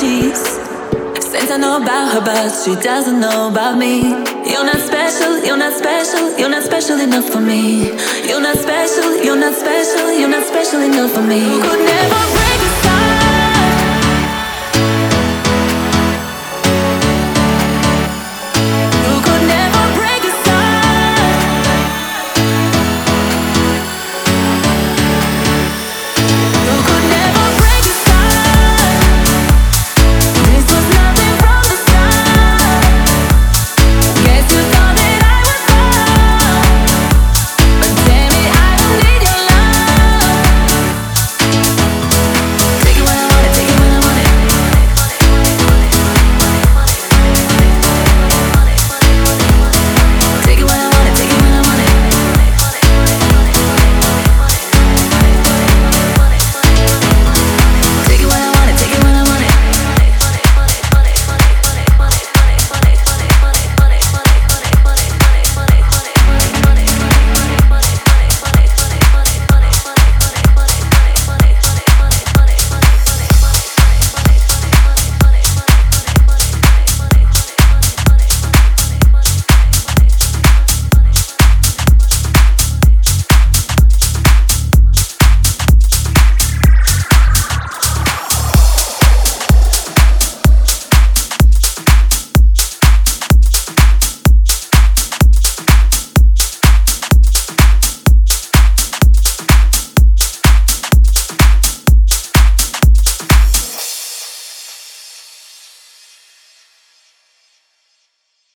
she's. Since I know about her, but she doesn't know about me. You're not special, you're not special, you're not special enough for me. You're not special, you're not special, you're not special enough for me. Could never